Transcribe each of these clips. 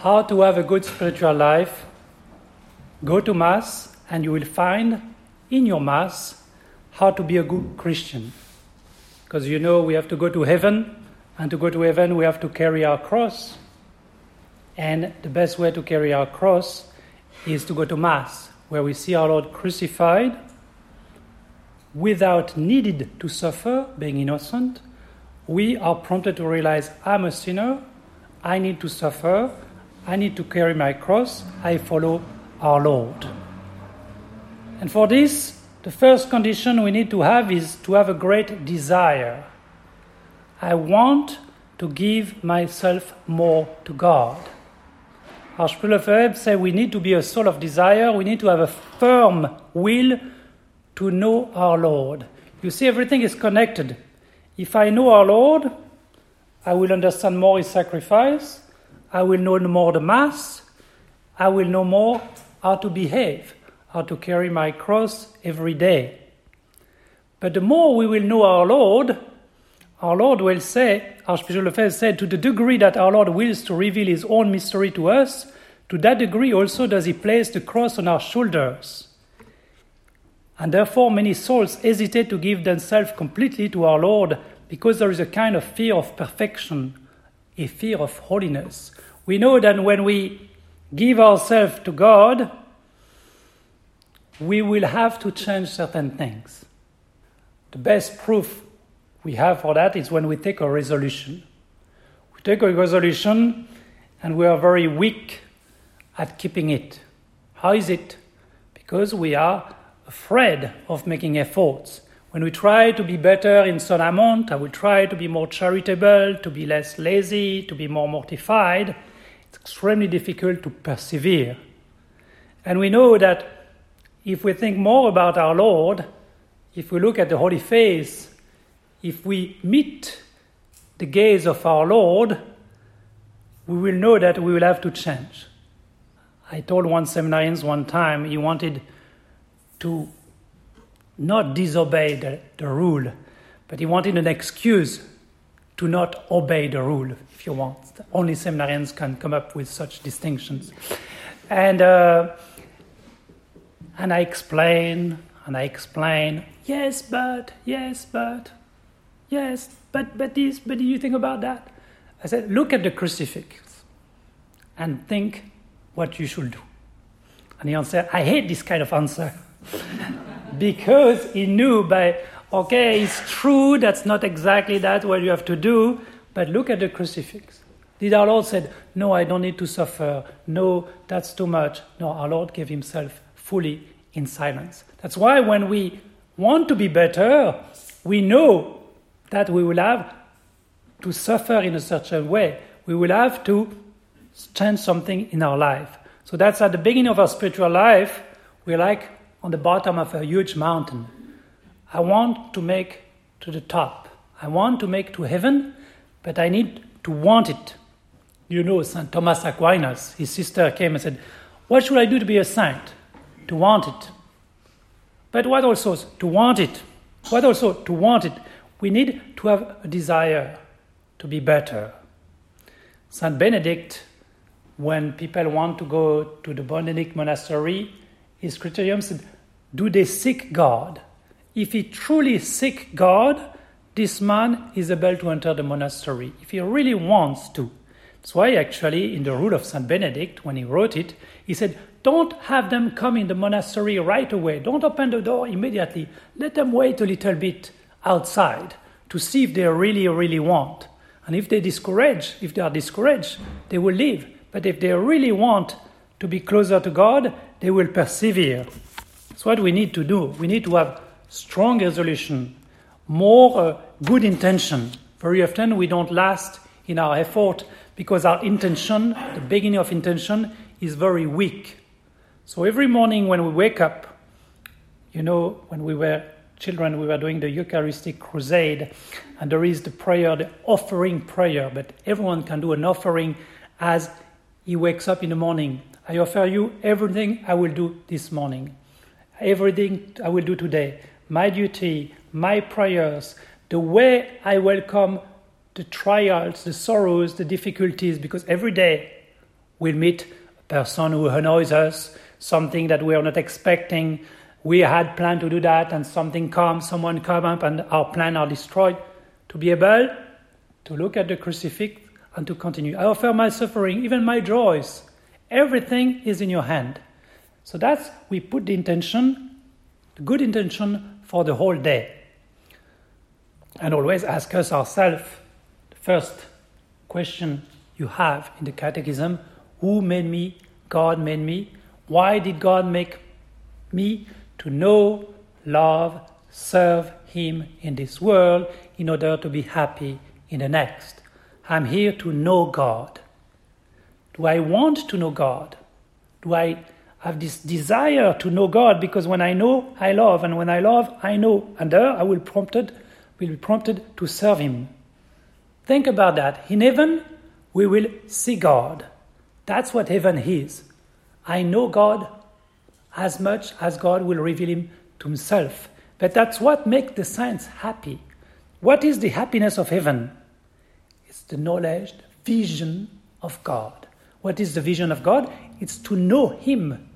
how to have a good spiritual life, go to Mass and you will find in your Mass how to be a good Christian. Because you know we have to go to heaven, and to go to heaven we have to carry our cross. And the best way to carry our cross is to go to Mass, where we see our Lord crucified without needed to suffer, being innocent. We are prompted to realize I'm a sinner, I need to suffer, I need to carry my cross, I follow our Lord. And for this, the first condition we need to have is to have a great desire. I want to give myself more to God. Archbishop Lefebvre said we need to be a soul of desire, we need to have a firm will to know our Lord. You see, everything is connected. If I know our Lord, I will understand more His sacrifice, I will know more the Mass, I will know more how to behave, how to carry my cross every day. But the more we will know our Lord, our Lord will say, Archbishop Lefebvre said, to the degree that our Lord wills to reveal his own mystery to us, to that degree also does he place the cross on our shoulders. And therefore, many souls hesitate to give themselves completely to our Lord because there is a kind of fear of perfection, a fear of holiness. We know that when we give ourselves to God, we will have to change certain things. The best proof we have for that is when we take a resolution. We take a resolution and we are very weak at keeping it. How is it? Because we are afraid of making efforts. When we try to be better in some amount, I will try to be more charitable, to be less lazy, to be more mortified. It's extremely difficult to persevere. And we know that if we think more about our Lord, if we look at the Holy Face, if we meet the gaze of our Lord, we will know that we will have to change. I told one seminarian one time he wanted to not disobey the, the rule, but he wanted an excuse to not obey the rule, if you want. Only seminarians can come up with such distinctions. And, uh, and I explain, and I explain, yes, but, yes, but. Yes, but but this, but do you think about that? I said, look at the crucifix and think what you should do. And he answered, I hate this kind of answer. Because he knew by okay, it's true, that's not exactly that what you have to do, but look at the crucifix. Did our Lord said, No, I don't need to suffer. No, that's too much. No, our Lord gave himself fully in silence. That's why when we want to be better, we know that we will have to suffer in a certain way. We will have to change something in our life. So that's at the beginning of our spiritual life. We're like on the bottom of a huge mountain. I want to make to the top. I want to make to heaven, but I need to want it. You know, St. Thomas Aquinas, his sister came and said, What should I do to be a saint? To want it. But what also? To want it. What also? To want it we need to have a desire to be better. Saint Benedict, when people want to go to the Benedict monastery, his criterion said, Do they seek God? If he truly seek God, this man is able to enter the monastery if he really wants to. That's why, actually, in the rule of Saint Benedict, when he wrote it, he said, Don't have them come in the monastery right away. Don't open the door immediately. Let them wait a little bit outside to see if they really, really want. And if they discourage, if they are discouraged, they will leave. But if they really want to be closer to God, they will persevere. That's what we need to do. We need to have strong resolution, more uh, good intention. Very often we don't last in our effort because our intention, the beginning of intention, is very weak. So every morning when we wake up, you know, when we were children, we were doing the Eucharistic crusade, and there is the prayer, the offering prayer, but everyone can do an offering as he wakes up in the morning. I offer you everything I will do this morning, everything I will do today, my duty, my prayers, the way I welcome the trials, the sorrows, the difficulties, because every day we'll meet a person who annoys us, something that we are not expecting. We had planned to do that, and something comes, someone comes up, and our plan are destroyed. To be able to look at the crucifix and to continue. I offer my suffering, even my joys. Everything is in your hand. So that's we put the intention, the good intention for the whole day. And always ask us ourselves the first question you have in the catechism who made me? God made me. Why did God make me? To know, love, serve Him in this world in order to be happy in the next. I'm here to know God. Do I want to know God? Do I have this desire to know God? Because when I know, I love, and when I love, I know, and there I will prompted, will be prompted to serve Him. Think about that. In heaven, we will see God. That's what heaven is. I know God as much as God will reveal Him to Himself. But that's what makes the saints happy. What is the happiness of heaven? It's the knowledge, the vision of God. What is the vision of God? It's to know Him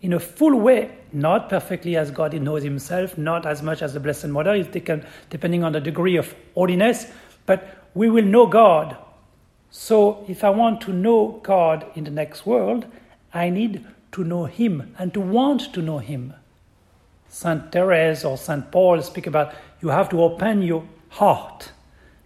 in a full way, not perfectly as God knows Himself, not as much as the Blessed Mother is taken, depending on the degree of holiness, but we will know God. So, if I want to know God in the next world, I need to know Him and to want to know Him. Saint Therese or Saint Paul speak about you have to open your heart.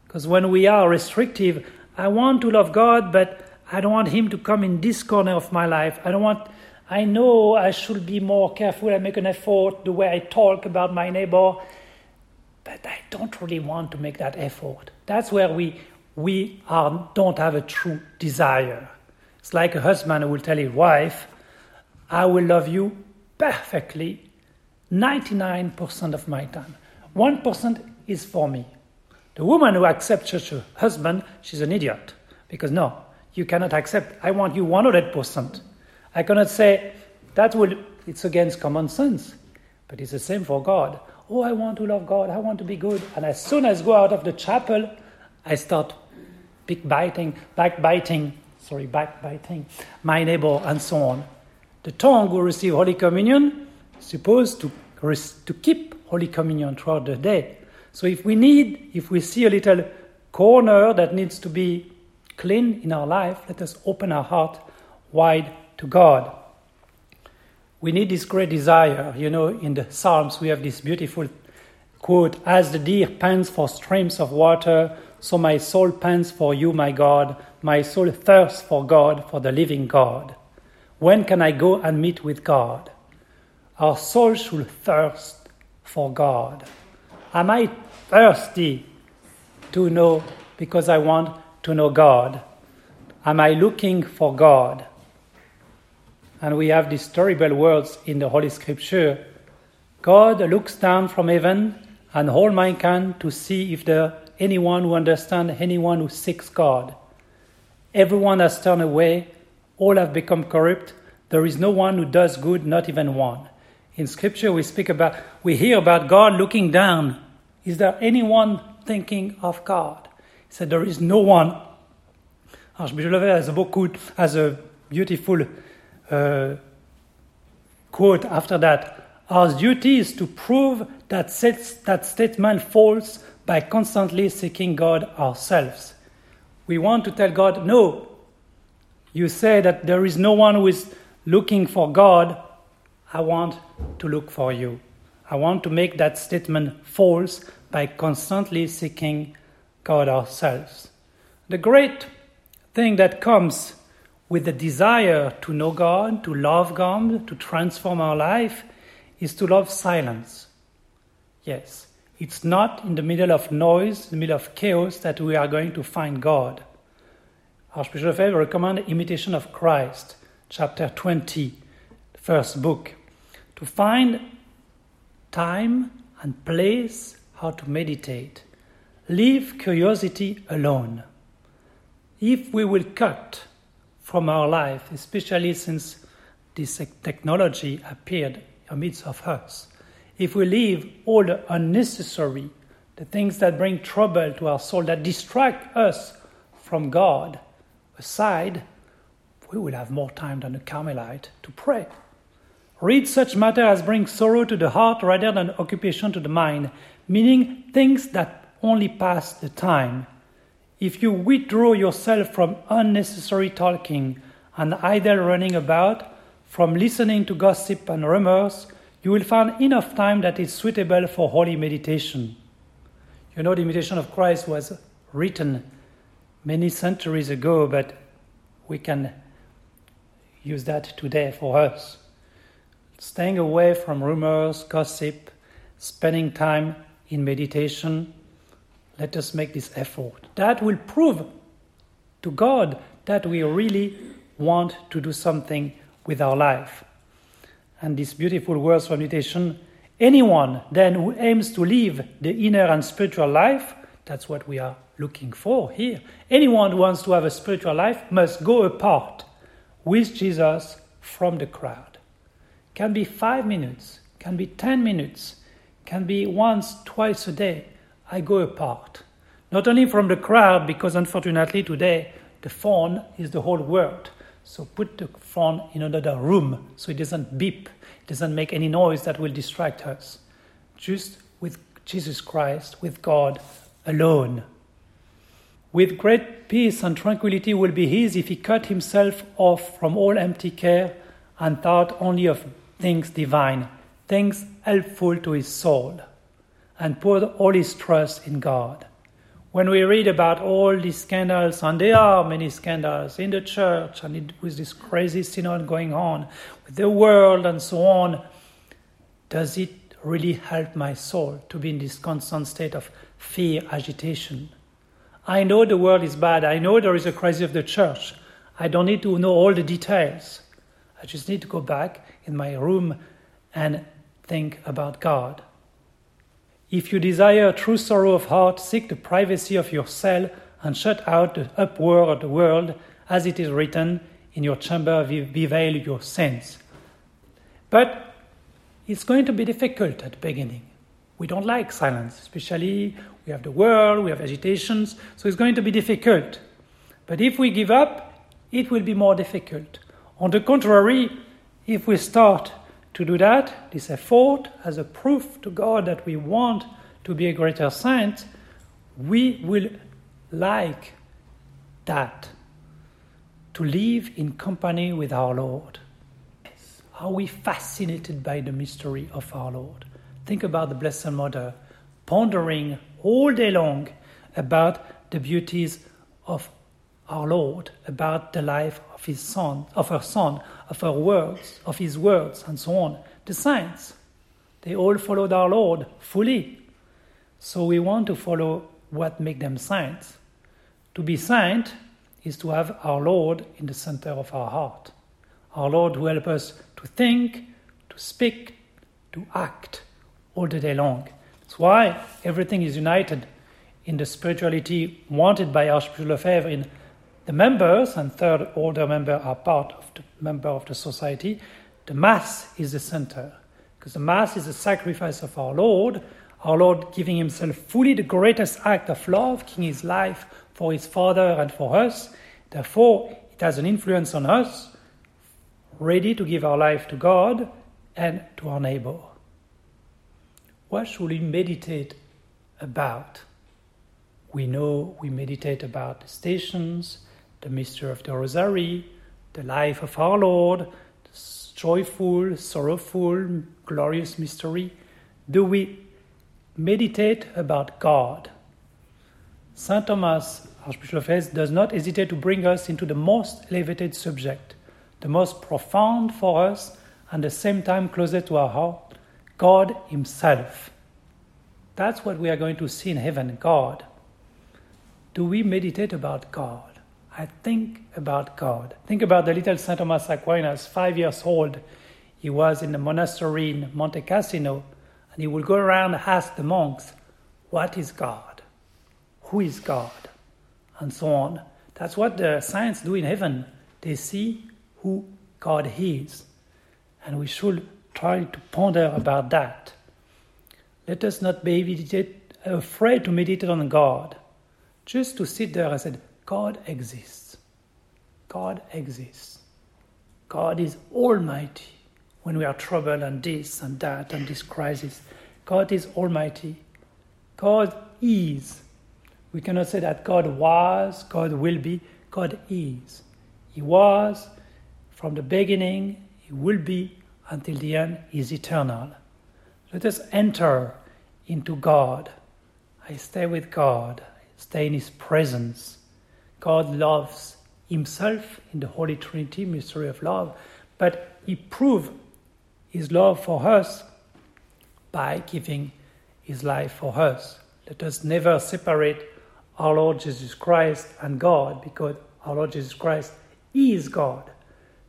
Because when we are restrictive, I want to love God, but I don't want Him to come in this corner of my life. I don't want, I know I should be more careful. I make an effort the way I talk about my neighbor, but I don't really want to make that effort. That's where we, we are, don't have a true desire. It's like a husband who will tell his wife, I will love you perfectly 99% of my time. 1% is for me. The woman who accepts such a husband, she's an idiot. Because no, you cannot accept, I want you 100%. I cannot say, that will, it's against common sense. But it's the same for God. Oh, I want to love God, I want to be good. And as soon as I go out of the chapel, I start backbiting, backbiting, sorry, backbiting my neighbor and so on. The tongue will receive Holy Communion supposed to, to keep Holy Communion throughout the day. So if we need, if we see a little corner that needs to be clean in our life, let us open our heart wide to God. We need this great desire. You know, in the Psalms, we have this beautiful quote As the deer pants for streams of water, so my soul pants for you, my God. My soul thirsts for God, for the living God. When can I go and meet with God? Our soul should thirst for God. Am I thirsty to know because I want to know God? Am I looking for God? And we have these terrible words in the Holy Scripture. God looks down from heaven and all mankind to see if there anyone who understands, anyone who seeks God. Everyone has turned away, all have become corrupt. There is no one who does good, not even one. In Scripture, we speak about, we hear about God looking down. Is there anyone thinking of God? Said, There is no one. Archbishop Lefebvre has a has a beautiful uh, quote after that. Our duty is to prove that that statement false by constantly seeking God ourselves. We want to tell God, no, you say that there is no one who is looking for God. I want to look for you. I want to make that statement false by constantly seeking God ourselves. The great thing that comes with the desire to know God, to love God, to transform our life, is to love silence. Yes, it's not in the middle of noise, the middle of chaos, that we are going to find God. Archbishop Lefebvre recommends Imitation of Christ, chapter 20, first book to find time and place how to meditate. Leave curiosity alone. If we will cut from our life, especially since this technology appeared amidst of us, if we leave all the unnecessary, the things that bring trouble to our soul, that distract us from God, aside, we will have more time than a Carmelite to pray. Read such matter as bring sorrow to the heart rather than occupation to the mind, meaning things that only pass the time. If you withdraw yourself from unnecessary talking and idle running about, from listening to gossip and rumors, you will find enough time that is suitable for holy meditation. You know, the imitation of Christ was written many centuries ago, but we can use that today for us. Staying away from rumors, gossip, spending time in meditation, let us make this effort. That will prove to God that we really want to do something with our life. And these beautiful words from meditation anyone then who aims to live the inner and spiritual life, that's what we are looking for here. Anyone who wants to have a spiritual life must go apart with Jesus from the crowd. Can be five minutes, can be ten minutes, can be once, twice a day. I go apart. Not only from the crowd, because unfortunately today the phone is the whole world. So put the phone in another room so it doesn't beep, it doesn't make any noise that will distract us. Just with Jesus Christ, with God alone. With great peace and tranquility will be his if he cut himself off from all empty care and thought only of things divine, things helpful to his soul, and put all his trust in God. When we read about all these scandals, and there are many scandals in the church, and it, with this crazy synod going on, with the world and so on, does it really help my soul to be in this constant state of fear, agitation? I know the world is bad. I know there is a crisis of the church. I don't need to know all the details. I just need to go back in my room and think about God. If you desire true sorrow of heart, seek the privacy of your cell and shut out the upward world, as it is written, in your chamber bewail your sins. But it's going to be difficult at the beginning. We don't like silence, especially we have the world, we have agitations, so it's going to be difficult. But if we give up, it will be more difficult. On the contrary, if we start to do that, this effort, as a proof to God that we want to be a greater saint, we will like that to live in company with our Lord. Are we fascinated by the mystery of our Lord? Think about the Blessed Mother pondering all day long about the beauties of our Lord, about the life of his son, of her son, of her words, of his words, and so on. The saints, they all followed our Lord fully. So we want to follow what make them saints. To be saint is to have our Lord in the center of our heart. Our Lord who help us to think, to speak, to act all the day long. That's why everything is united in the spirituality wanted by Archbishop Lefebvre in the members, and third order members are part of the member of the society. The Mass is the center, because the Mass is the sacrifice of our Lord, our Lord giving Himself fully the greatest act of love, giving His life for His Father and for us. Therefore, it has an influence on us, ready to give our life to God and to our neighbor. What should we meditate about? We know we meditate about the stations, the mystery of the Rosary, the life of our Lord, this joyful, sorrowful, glorious mystery. Do we meditate about God? Saint Thomas, Archbishop of Hesse, does not hesitate to bring us into the most elevated subject, the most profound for us, and at the same time closer to our heart God Himself. That's what we are going to see in heaven God. Do we meditate about God? I think about God. Think about the little Saint Thomas Aquinas, five years old. He was in the monastery in Monte Cassino, and he would go around and ask the monks, What is God? Who is God? And so on. That's what the saints do in heaven. They see who God is. And we should try to ponder about that. Let us not be afraid to meditate on God. Just to sit there and say, God exists. God exists. God is almighty. When we are troubled and this and that and this crisis, God is almighty. God is. We cannot say that God was, God will be, God is. He was from the beginning, He will be until the end, He is eternal. Let us enter into God. I stay with God, I stay in His presence. God loves Himself in the Holy Trinity, mystery of love, but He proved His love for us by giving His life for us. Let us never separate our Lord Jesus Christ and God because our Lord Jesus Christ is God.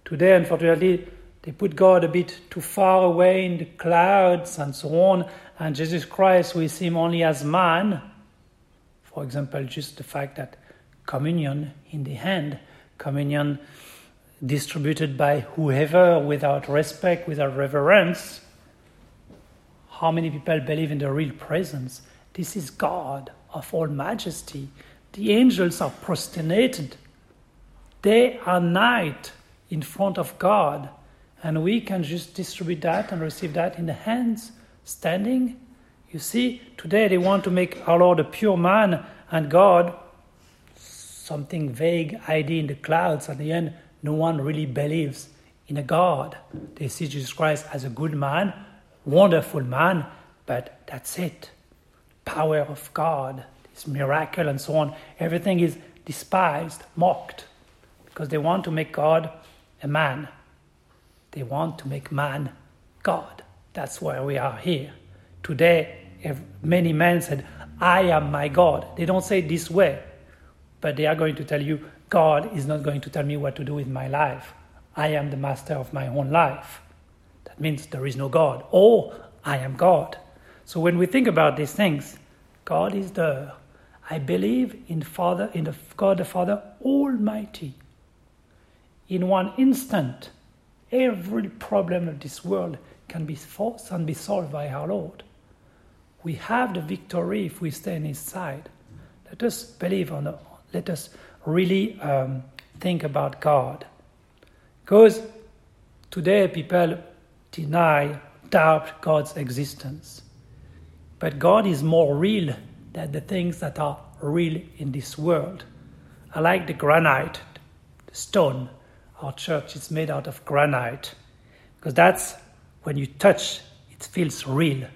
Today, unfortunately, they put God a bit too far away in the clouds and so on, and Jesus Christ we see him only as man. For example, just the fact that communion in the hand, communion distributed by whoever without respect, without reverence. How many people believe in the real presence? This is God of all majesty. The angels are prostrated day and night in front of God, and we can just distribute that and receive that in the hands, standing. You see, today they want to make our Lord a pure man and God something vague idea in the clouds. At the end, no one really believes in a God. They see Jesus Christ as a good man, wonderful man, but that's it. Power of God, this miracle and so on, everything is despised, mocked because they want to make God a man. They want to make man God. That's why we are here. Today, many men said, I am my God. They don't say this way, but they are going to tell you, God is not going to tell me what to do with my life. I am the master of my own life. That means there is no God, or I am God. So when we think about these things, God is there. I believe in Father, in the God the Father Almighty, in one instant, every problem of this world can be forced and be solved by our Lord. We have the victory if we stay on His side. Let us believe on. Let us really um, think about God, because today people deny, doubt God's existence, but God is more real than the things that are real in this world. I like the granite, the stone our church is made out of granite because that's when you touch, it feels real, it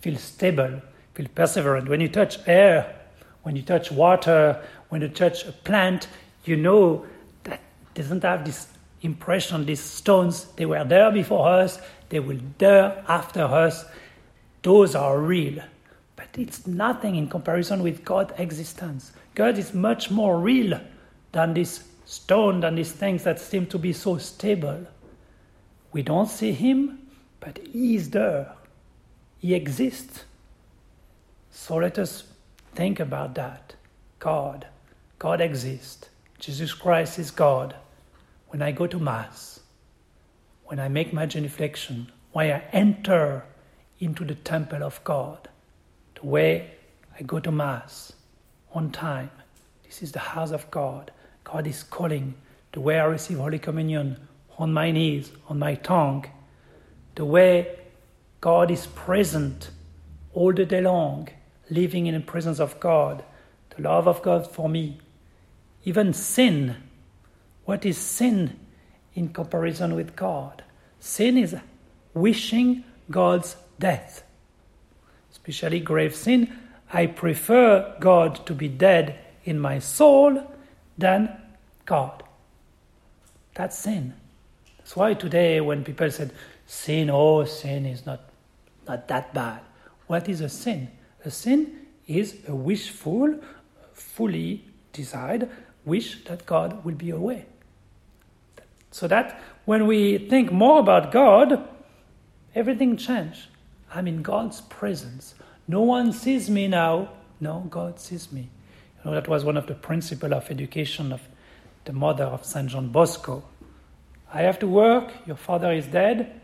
feels stable, it feels perseverant. When you touch air, when you touch water, when you touch a plant, you know that doesn't have this impression, on these stones, they were there before us, they will there after us. Those are real. But it's nothing in comparison with God's existence. God is much more real than this stone than these things that seem to be so stable. We don't see him, but he is there. He exists. So let us think about that. God. God exists. Jesus Christ is God. When I go to Mass, when I make my genuflection, when I enter into the temple of God, the way I go to Mass on time, this is the house of God. God is calling the way I receive Holy Communion on my knees, on my tongue, the way God is present all the day long, living in the presence of God, the love of God for me. Even sin. What is sin in comparison with God? Sin is wishing God's death. Especially grave sin. I prefer God to be dead in my soul than God. That's sin. That's why today, when people said sin, oh, sin is not, not that bad. What is a sin? A sin is a wishful, fully desired wish that God will be away. So that when we think more about God, everything changes. I'm in God's presence. No one sees me now. No, God sees me You know, that was one of the principles of education of the mother of Saint John Bosco. I have to work, your father is dead,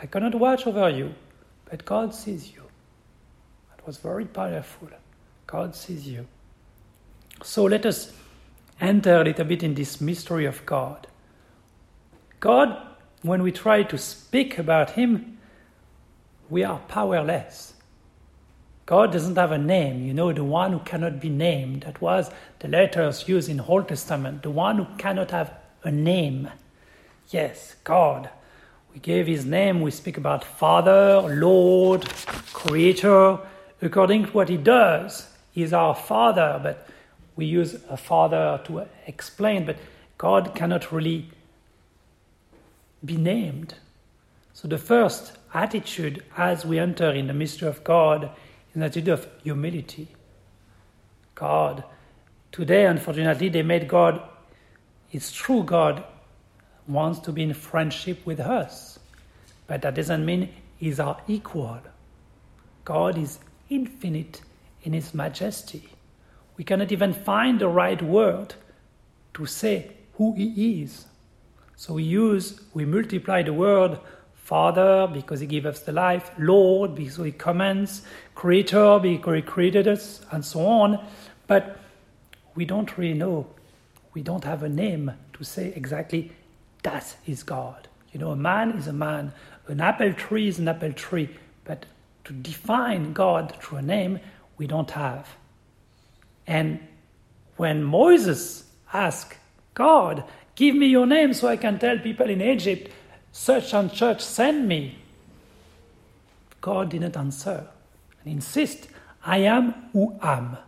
I cannot watch over you, but God sees you. That was very powerful. God sees you. So let us enter a little bit in this mystery of God. God, when we try to speak about Him, we are powerless. God doesn't have a name, you know, the one who cannot be named. That was the letters used in Old Testament, the one who cannot have a name. Yes, God. We gave his name, we speak about Father, Lord, Creator, according to what he does. He's our Father, but we use a Father to explain, but God cannot really be named. So the first attitude as we enter in the mystery of God is an attitude of humility. God. Today, unfortunately, they made God, it's true, God wants to be in friendship with us. But that doesn't mean he's our equal. God is infinite in his majesty. We cannot even find the right word to say who he is. So we use, we multiply the word Father because he gives us the life, Lord because he commands, Creator because he created us, and so on. But we don't really know. We don't have a name to say exactly that is God. You know, a man is a man, an apple tree is an apple tree, but to define God through a name, we don't have. And when Moses asked God, Give me your name so I can tell people in Egypt, such and such send me, God didn't answer and insist, I am who am.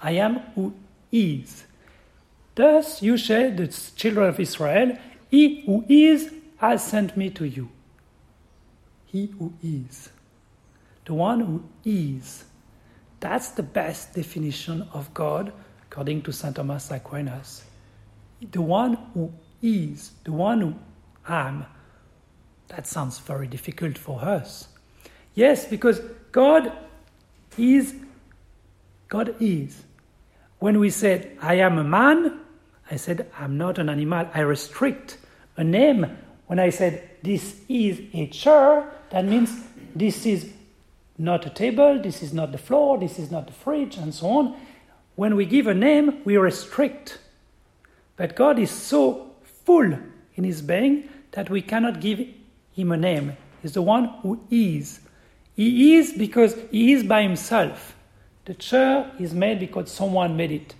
I am who is. Thus you say, the children of Israel, He who is has sent me to you. He who is. The one who is. That's the best definition of God, according to St. Thomas Aquinas. The one who is, the one who am. That sounds very difficult for us. Yes, because God is, God is. When we said, I am a man, I said, I'm not an animal. I restrict a name. When I said, this is a chair, that means this is not a table, this is not the floor, this is not the fridge, and so on. When we give a name, we restrict. But God is so full in his being that we cannot give him a name. He's the one who is. He is because he is by himself. The chair is made because someone made it.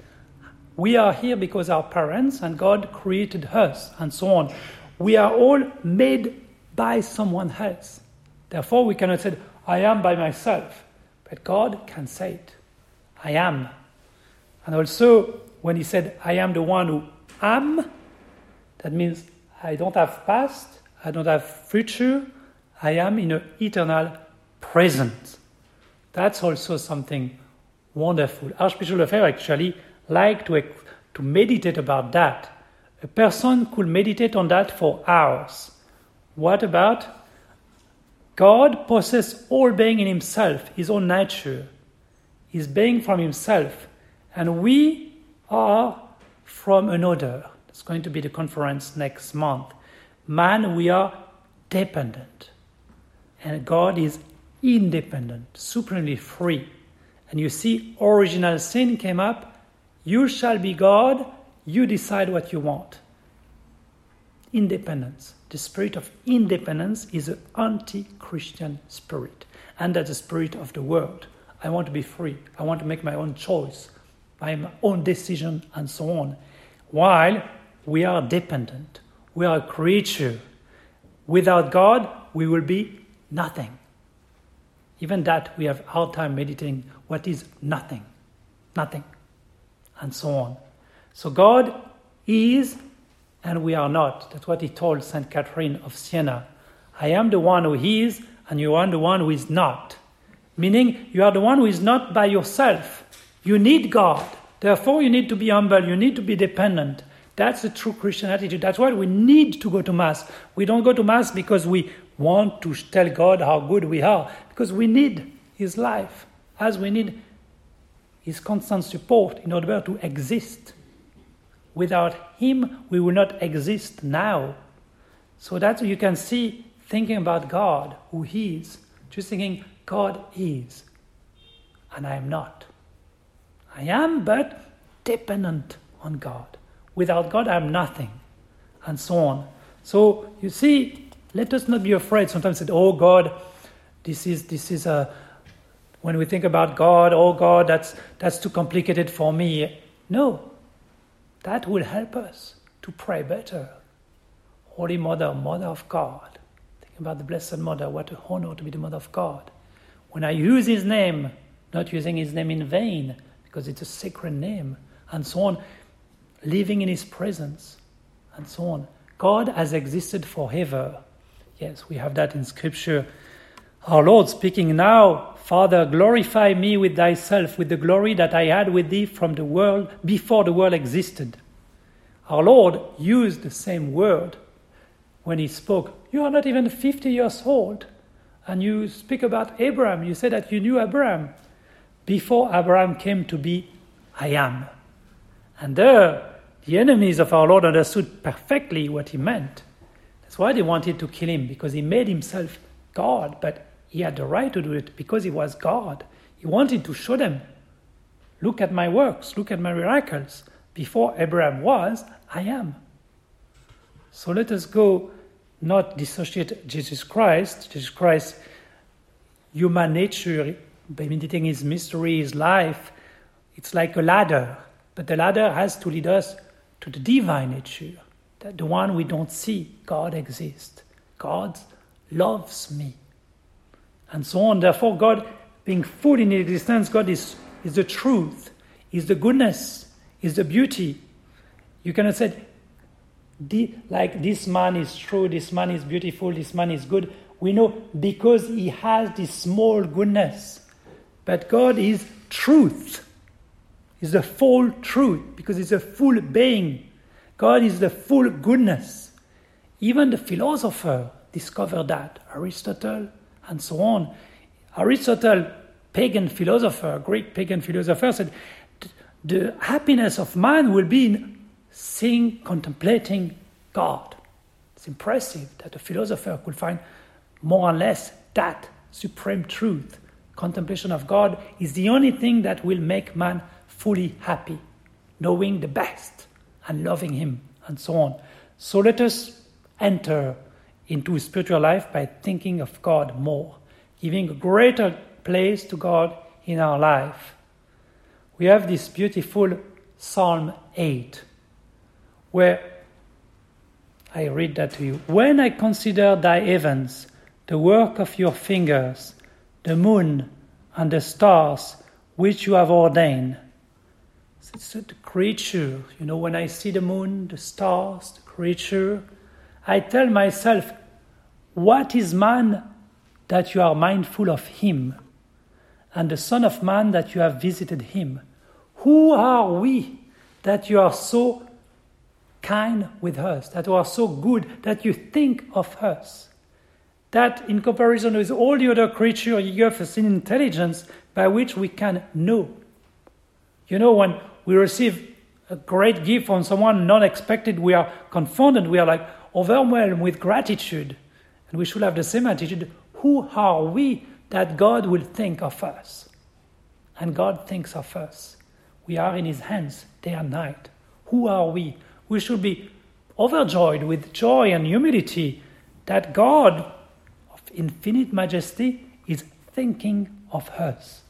We are here because our parents and God created us, and so on. We are all made by someone else. Therefore, we cannot say, I am by myself. But God can say it. I am. And also, when He said, I am the one who am, that means I don't have past, I don't have future, I am in an eternal present. That's also something wonderful. Archbishop Lefebvre actually like to, to meditate about that. A person could meditate on that for hours. What about God possesses all being in himself, his own nature, his being from himself, and we are from another. It's going to be the conference next month. Man, we are dependent, and God is independent, supremely free. And you see, original sin came up you shall be God, you decide what you want. Independence. The spirit of independence is an anti Christian spirit, and that's the spirit of the world. I want to be free. I want to make my own choice, my own decision, and so on. While we are dependent, we are a creature. Without God, we will be nothing. Even that, we have hard time meditating what is nothing. Nothing and so on. So God is and we are not. That's what he told St. Catherine of Siena. I am the one who is and you are the one who is not. Meaning, you are the one who is not by yourself. You need God. Therefore, you need to be humble. You need to be dependent. That's the true Christian attitude. That's why we need to go to Mass. We don't go to Mass because we want to tell God how good we are, because we need His life, as we need his constant support in order to exist. Without him, we will not exist now. So that you can see, thinking about God, who he is, just thinking, God is, and I am not. I am, but dependent on God. Without God, I am nothing, and so on. So you see, let us not be afraid. Sometimes said, "Oh God, this is this is a." When we think about God, oh God, that's that's too complicated for me. No, that will help us to pray better. Holy Mother, Mother of God. Think about the Blessed Mother. What an honor to be the Mother of God. When I use His name, not using His name in vain, because it's a sacred name, and so on, living in His presence, and so on. God has existed forever. Yes, we have that in Scripture. Our Lord speaking now, Father, glorify me with thyself, with the glory that I had with thee from the world before the world existed. Our Lord used the same word when he spoke. You are not even 50 years old, and you speak about Abraham. You say that you knew Abraham. Before Abraham came to be, I am. And there, the enemies of our Lord understood perfectly what he meant. That's why they wanted to kill him, because he made himself God, but he had the right to do it because he was God. He wanted to show them look at my works, look at my miracles. Before Abraham was, I am. So let us go not dissociate Jesus Christ, Jesus Christ, human nature, by meditating his mystery, his life, it's like a ladder. But the ladder has to lead us to the divine nature, the one we don't see. God exists. God loves me. And so on. Therefore, God being full in existence, God is, is the truth, is the goodness, is the beauty. You cannot say, like this man is true, this man is beautiful, this man is good. We know because he has this small goodness. But God is truth. Is the full truth because he's a full being. God is the full goodness. Even the philosopher discovered that, Aristotle and so on. Aristotle, pagan philosopher, Greek pagan philosopher, said the happiness of man will be in seeing, contemplating God. It's impressive that a philosopher could find more or less that supreme truth. Contemplation of God is the only thing that will make man fully happy, knowing the best and loving Him, and so on. So let us enter into spiritual life by thinking of God more, giving a greater place to God in our life. We have this beautiful Psalm 8 where I read that to you. When I consider thy heavens, the work of your fingers, the moon and the stars which you have ordained. It's the creature. You know, when I see the moon, the stars, the creature, I tell myself, what is man that you are mindful of him? And the Son of Man that you have visited him? Who are we that you are so kind with us, that you are so good that you think of us. That, in comparison with all the other creatures, you have an intelligence by which we can know. You know, when we receive a great gift from someone not expected, we are confounded, we are like overwhelmed with gratitude. And we should have the same attitude. Who are we that God will think of us? And God thinks of us. We are in His hands day and night. Who are we? we should be overjoyed with joy and humility that God of infinite majesty is thinking of us.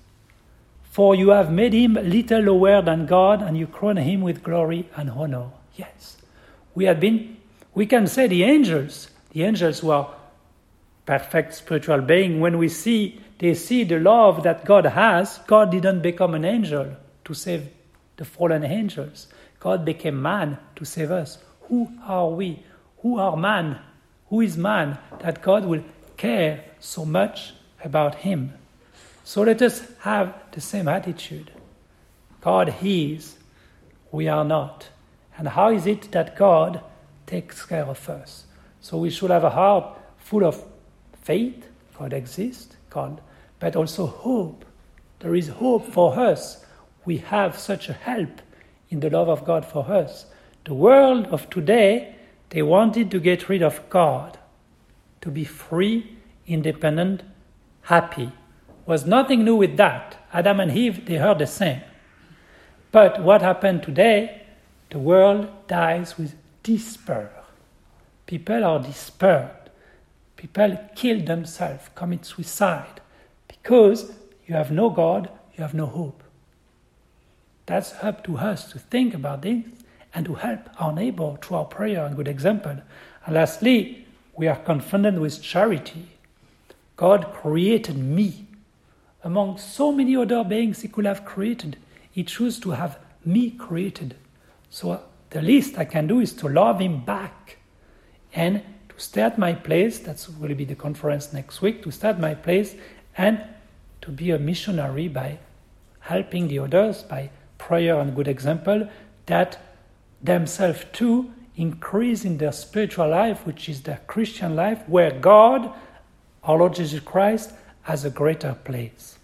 For you have made him little lower than God, and you crown him with glory and honor. Yes, we have been, we can say the angels, the angels who are perfect spiritual being, when we see, they see the love that God has, God didn't become an angel to save the fallen angels. God became man to save us. Who are we? Who are man? Who is man that God will care so much about him? So let us have the same attitude. God is, we are not. And how is it that God takes care of us? So we should have a heart full of faith, God exists, God, but also hope. There is hope for us. We have such a help in the love of God for us. The world of today, they wanted to get rid of God, to be free, independent, happy. Was nothing new with that. Adam and Eve, they heard the same. But what happened today? The world dies with despair. people are despaired. People kill themselves, commit suicide, because you have no God, you have no hope. That's up to us to think about this and to help our neighbor through our prayer and good example. And lastly, we are confronted with charity. God created me. Among so many other beings He could have created, He chose to have me created. So the least I can do is to love Him back and to stay at my place. That's will be the conference next week. To stay at my place and to be a missionary by helping the others by prayer and good example that themselves too increase in their spiritual life, which is their Christian life, where God, our Lord Jesus Christ, has a greater place.